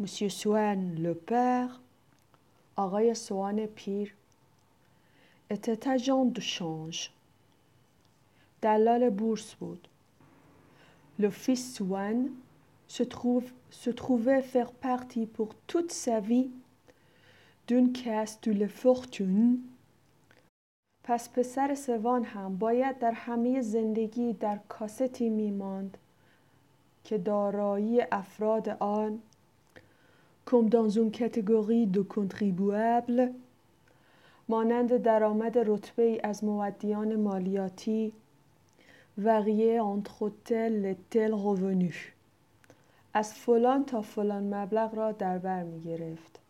موسیو سوان لپر آقای سوان پیر اتتا جان دو شانج دلال بورس بود لفی سوان سو تخوه فر پرتی پر توت سوی دون کس دو لفختون پس پسر سوان هم باید در همه زندگی در کاستی میماند که دارایی افراد آن کم dans une catégorie de contribuables مانند درآمد رتبه ای از مودیان مالیاتی varié entre tel et tel revenu از فلان تا فلان مبلغ را در بر می گرفت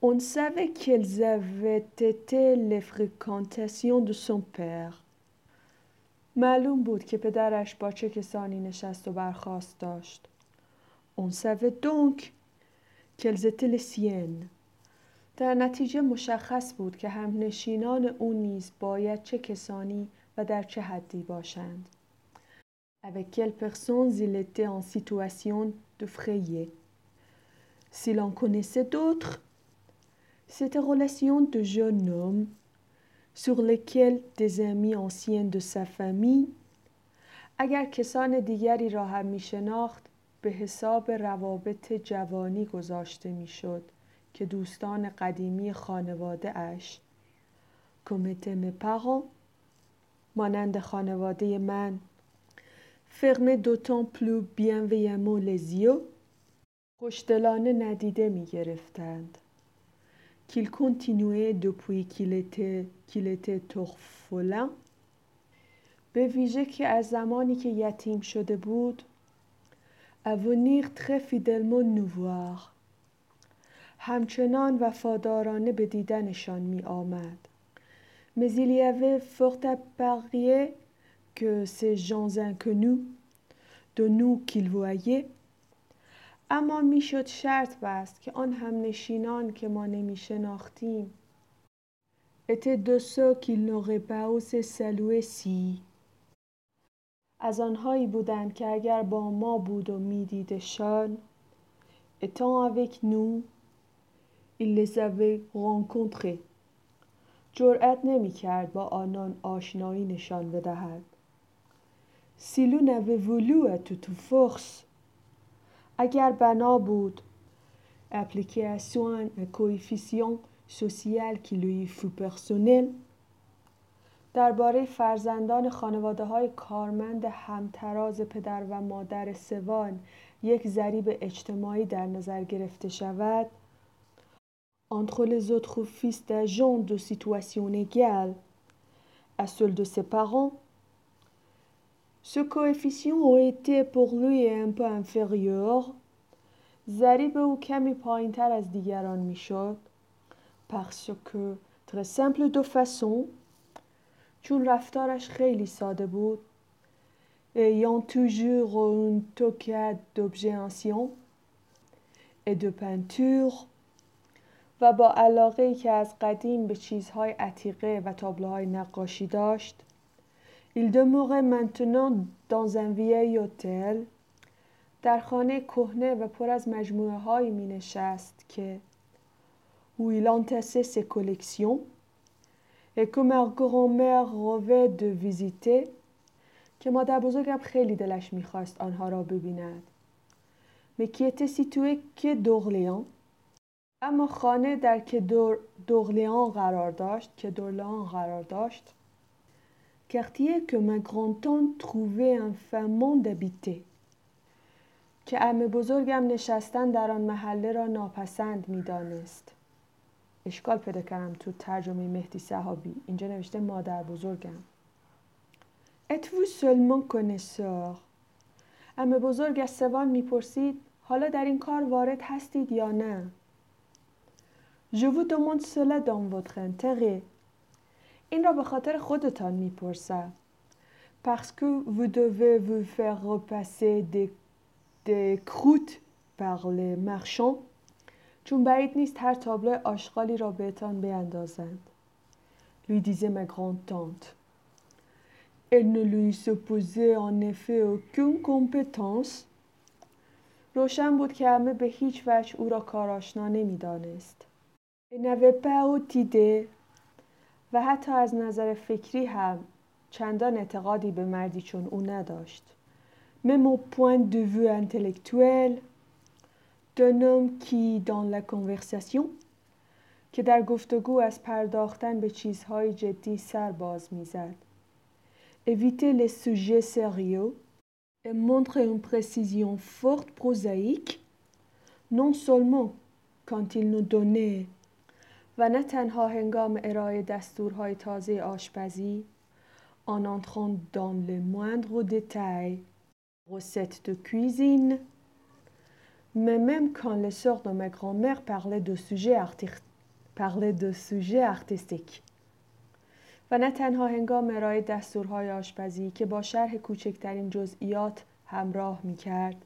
On savait quelles avaient été les fréquentations de son père. معلوم بود که پدرش با چه کسانی نشست و برخواست داشت. On savait donc quelles étaient les siennes. در نتیجه مشخص بود که هم نشینان او نیز باید چه کسانی و در چه حدی باشند. Avec quelles personnes il était en situation de frayer. Si l'on connaissait d'autres, Cette relation de jeune homme sur lesquels des amis anciens de sa famille اگر کسان دیگری را هم می شناخت به حساب روابط جوانی گذاشته می شد که دوستان قدیمی خانواده اش. کمیته مپاران مانند خانواده من. فرمه دوتان پلو بیانویمو لزیو خوشدلانه ندیده می گرفتند. depuis qu'il était, qu'il était orphelin. به ویژه که از زمانی که یتیم شده بود à venir très fidèlement nous voir همچنان وفادارانه به دیدنشان می آمد mais il y avait fort à parier que ces gens inconnus de nous qu'il voyait اما می‌شد شرط بست که آن هم نشینان که ما نمی شناختیم ات دو سو qu'il n'aurait pas سی از آنهایی بودند که اگر با ما بود و میدیدشان étant avec nous il les avait rencontrés. جرأت نمی کرد با آنان آشنایی نشان بدهد. سیلو n'avait voulu à toute force اگر بنا بود اپلیکیاسیون کویفیسیون سوسیال کی لوی فو پرسونل درباره فرزندان خانواده های کارمند همتراز پدر و مادر سوان یک ضریب اجتماعی در نظر گرفته شود entre les autres fils d'agents de situation égale à ceux de ses parents, Ce coefficient aurait été pour lui un peu inférieur. ضریب او کمی پایین تر از دیگران می‌شد parce que très simple de façon چون رفتارش خیلی ساده بود. ایان توجور اون توکیت دوبجه انسیون ایدو پنتور و با علاقه که از قدیم به چیزهای عتیقه و تابلوهای نقاشی داشت ایل دو موقع منتنان دانزنویه یوتل در خانه کهنه و پر از مجموعه هایی می نشست که ویلان تسیس کولیکسیون et que ma grand-mère rêvait de visiter که مادر بزرگم خیلی دلش می‌خواست آنها را ببیند était situé que d'Orléans. اما خانه در که دورلیان قرار داشت که دورلان قرار داشت quartier que ma grand-tante trouvait infamant d'habiter. که ام بزرگم نشستن در آن محله را ناپسند می‌دانست اشکال پیدا کردم تو ترجمه مهدی صحابی. اینجا نوشته مادر بزرگم. ات و سلمون کنسور اما بزرگ از می‌پرسید حالا در این کار وارد هستید یا نه؟ جوو دومون سلا دان ودخن تغی این را به خاطر خودتان می‌پرسم. پرس که وو دووه و فر رپسه ده, ده کروت پر لی چون بعید نیست هر تابلو آشغالی را بهتان بیندازند. Lui disait ma grande-tante elle ne lui supposait en effet compétence. روشن بود که همه به هیچ وجه او را کار آشنا نمی‌دانست. نوه دیده و حتی از نظر فکری هم چندان اعتقادی به مردی چون او نداشت. Même au point de d'un homme qui dans la conversation که در گفتگو از پرداختن به چیزهای جدی سر باز میزد éviter les sujets sérieux et montrer une précision forte prosaïque non seulement quand il nous donnait و نه تنها هنگام ارائه دستورهای تازه آشپزی en entrant dans les moindres détails recettes de cuisine mais même quand les sœurs de ma grand-mère parlaient de sujets, parlaient de sujets artistiques و نه تنها هنگام ارائه دستورهای آشپزی که با شرح کوچکترین جزئیات همراه می کرد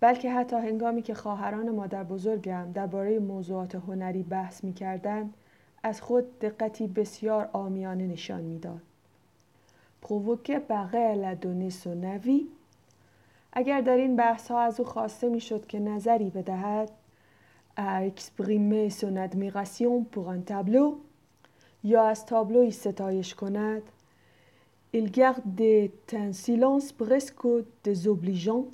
بلکه حتی هنگامی که خواهران مادر بزرگم درباره موضوعات هنری بحث می کردن از خود دقتی بسیار آمیانه نشان می‌داد. پرووکه بقیه لدونه سونوی اگر در این بحث ها از او خواسته می شد که نظری بدهد اکسپریمه سون ادمیراسیون pour un tableau یا از تابلوی ستایش کند il garde un silence presque désobligeant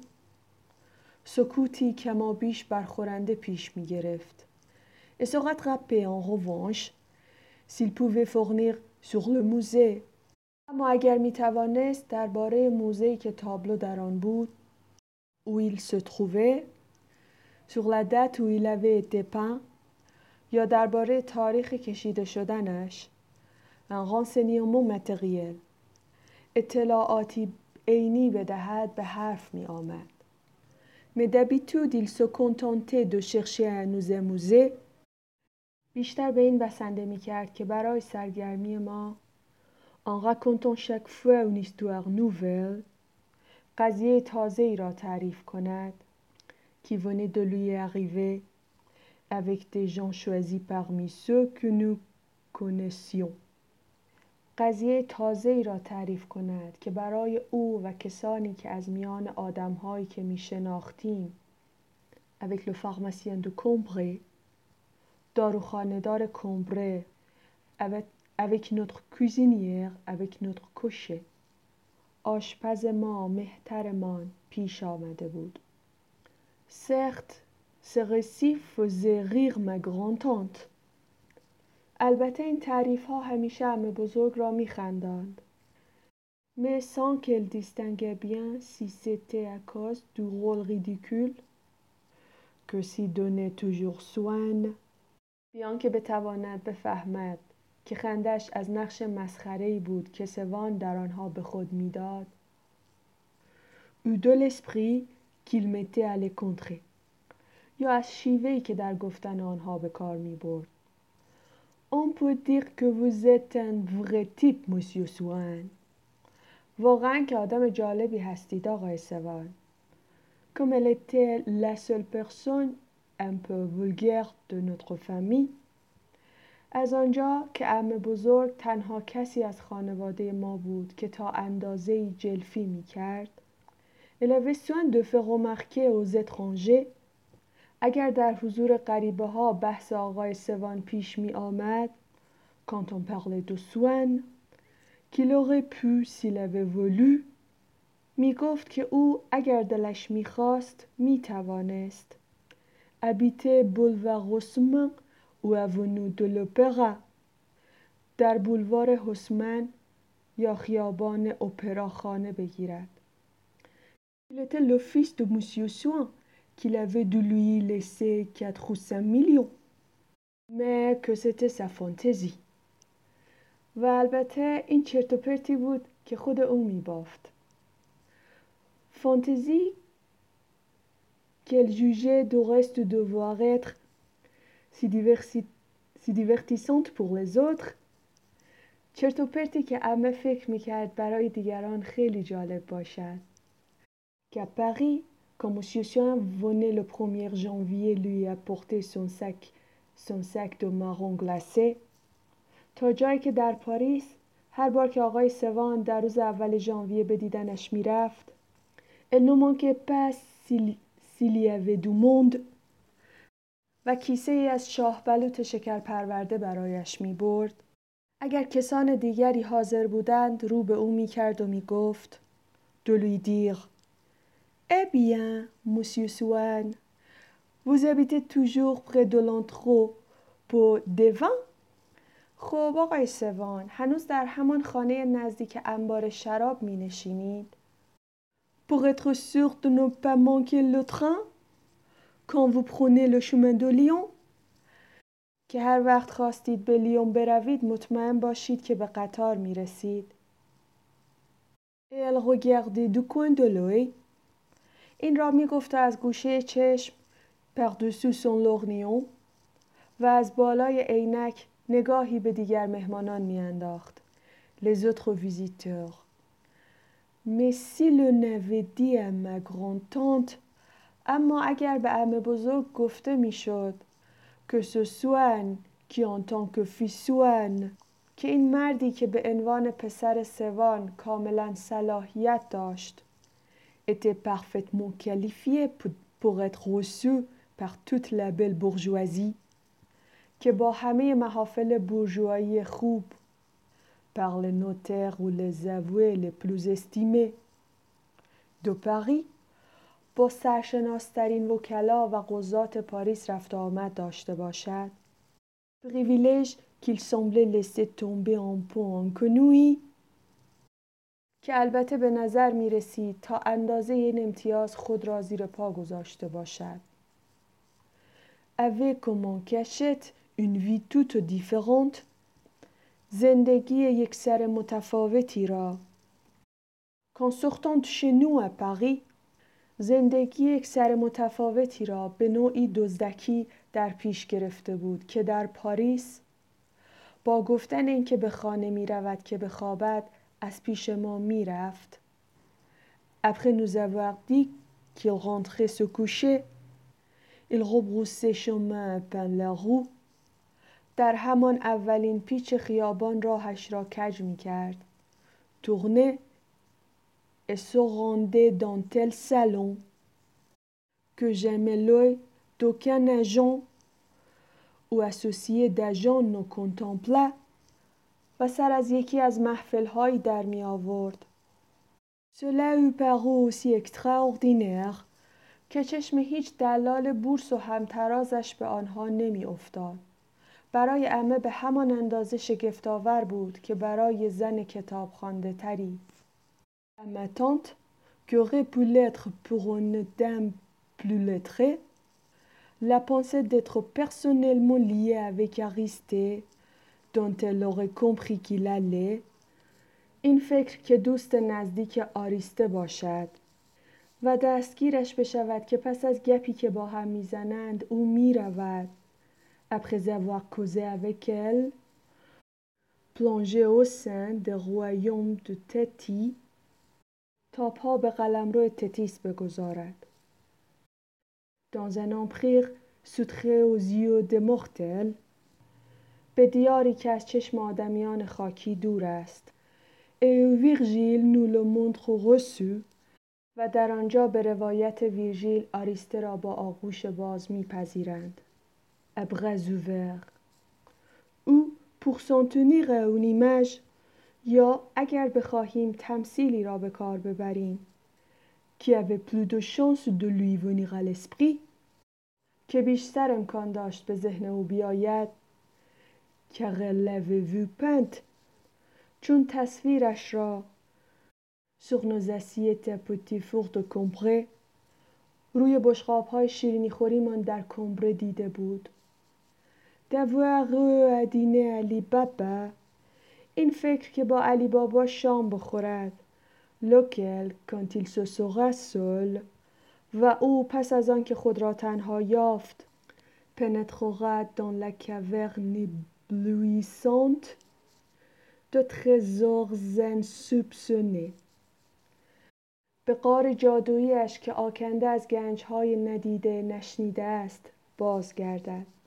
سکوتی کما بیش برخورنده پیش می گرفت et se rattraper en revanche s'il pouvait fournir sur le musée. اما اگر می توانست درباره موزه‌ای که تابلو در آن بود où il se trouvait sur la date où il avait été peint یا درباره تاریخ کشیده شدنش renseignement matériel اطلاعاتی عینی بدهد به حرف می آمد mais d'habitude il se contentait de chercher à nous amuser بیشتر به این بسنده می کرد که برای سرگرمی ما en racontant chaque fois une histoire nouvelle قضیه تازه ای را تعریف کند. کی ونی دو لوی اقیوه اوک دی جان شوزی پغمی سو نو قضیه تازه ای را تعریف کند که برای او و کسانی که از میان آدم هایی که می شناختیم avec le pharmacien de Combray داروخانه‌دار خاندار کمبره avec notre cuisinière, avec notre cocher آشپز ما مهترمان پیش آمده بود. Certes ce récit faisait rire ma grand'tante البته این تعریف ها همیشه عمه بزرگ را می خندند. mais sans qu'elle distinguât bien si c'était à cause du rôle ridicule که سی دونه توجور سوان بیان که بتواند بفهمد که خندش از نقش مسخره بود که سوان در آنها به خود می‌داد او qu'il mettait à les contrer یا از شیوهی که در گفتن آنها به کار می برد On peut dire que vous êtes un vrai type, monsieur Swan. واقعا که آدم جالبی هستید آقای سوان. Comme elle était la seule personne un peu vulgaire de notre famille, از آنجا که ام بزرگ تنها کسی از خانواده ما بود که تا اندازه جلفی می کرد de faire remarquer aux étrangers اگر در حضور غریبه ها بحث آقای سوان پیش می آمد quand on parlait de Swan qu'il aurait pu می گفت که او اگر دلش می خواست می توانست habiter boulevard De l'Opéra در بولوار حسمن یا خیابان اپرا خانه بگیرد Il était le fils de Monsieur Swan qu'il avait dû lui laisser 4 ou 5 millions mais que c'était sa fantaisie و البته این چرت و پرتی بود که خود او می بافت Fantaisie qu'elle jugeait du reste devoir être si, diversi, si divertissante pour les autres. چرت و پرتی که عمه فکر می‌کرد برای دیگران خیلی جالب باشد. qu'à Paris, quand monsieur Swann venait le premier janvier lui apporter son sac, سون سک دو مارون گلاسه تا جایی که در پاریس هر بار که آقای سوان در روز اول ژانویه به دیدنش می‌رفت ال نومان که پس سیلیه سیلی و دو موند و کیسه ای از شاه بلوط شکر پرورده برایش می برد. اگر کسان دیگری حاضر بودند رو به او می کرد و می گفت دلوی دیغ Eh bien, monsieur Swan, vous habitez toujours près de l'entrée pour des vins خب آقای سوان هنوز در همان خانه نزدیک انبار شراب می نشینید؟ Pour être sûr de ne pas manquer le train quand vous prenez le chemin de Lyon که هر وقت خواستید به لیون بروید مطمئن باشید که به قطار می رسید. Elle regardait du coin de l'œil. این را می گفت از گوشه چشم پردسو سون لورنیون و از بالای عینک نگاهی به دیگر مهمانان میانداخت. Les autres visiteurs. Mais si le n'avait dit à ma grande-tante اما اگر به امه بزرگ گفته می‌شد که سوآن که انتان که فیسوان که این مردی که به عنوان پسر سوان کاملا صلاحیت داشت اته پرفتمون کالیفیه پور اتر رسو پر توت لا بل بورژوازی که با همه محافل بورژوایی خوب پر ل نوتر و ل زاوه ل پلوز استیمه دو پاری با سرشناسترین وکلا و قضات پاریس رفت آمد داشته باشد privilège qu'il semblait laisser tomber en point که البته به نظر می رسید تا اندازه این امتیاز خود را زیر پا گذاشته باشد. avait comme cachette une vie toute différente زندگی یک سر متفاوتی را Qu'en sortant de chez nous زندگی یک سر متفاوتی را به نوعی دزدکی در پیش گرفته بود که در پاریس با گفتن اینکه به خانه می رود که بخوابد از پیش ما می رفت. Après nous avoir dit qu'il rentrait se coucher, il rebroussait chemin peine la roue. در همان اولین پیچ خیابان راهش را کج می کرد. tournait et se rendait dans tel salon que jamais l'œil d'aucun agent ou associé d'agent ne contempla و سر از یکی از محفل در می آورد. Cela eût paru aussi extraordinaire که چشم هیچ دلال بورس و همترازش به آنها نمی افتاد. برای امه به همان اندازه شگفتآور بود که برای زن کتاب خانده تری. Ma tante, qui aurait pu l'être pour une dame plus lettrée, la pensée d'être personnellement liée avec Aristée, dont elle aurait compris qu'il allait, این فکر که دوست نزدیک آریسته باشد و دستگیرش بشود که پس از گپی که با هم میزنند او میرود après avoir causé avec elle plongé au sein des royaumes de Téti تا پا به قلمرو تتیس بگذارد. Dans un empire soustré aux yeux des mortels به دیاری که از چشم آدمیان خاکی دور است. ای ویرژیل نو le montre و در آنجا به روایت ویرژیل آریسته را با آغوش باز میپذیرند. ابغز او pour s'en tenir à یا اگر بخواهیم تمثیلی را به کار ببریم qui avait plus de chance de lui venir à l'esprit که بیشتر امکان داشت به ذهن او بیاید elle l'avait vu peinte چون تصویرش را sur nos assiettes à petit four de روی بشقاب های شیرینی خوریمان در کمبره دیده بود d'avoir à dîner à Alibaba این فکر که با علی بابا شام بخورد. لوکل کانتیل سول و او پس از آن که خود را تنها یافت پنترera دان لا caverne éblouissante دو trésors insoupçonnés به قار جادوییش که آکنده از گنجهای ندیده نشنیده است بازگردد.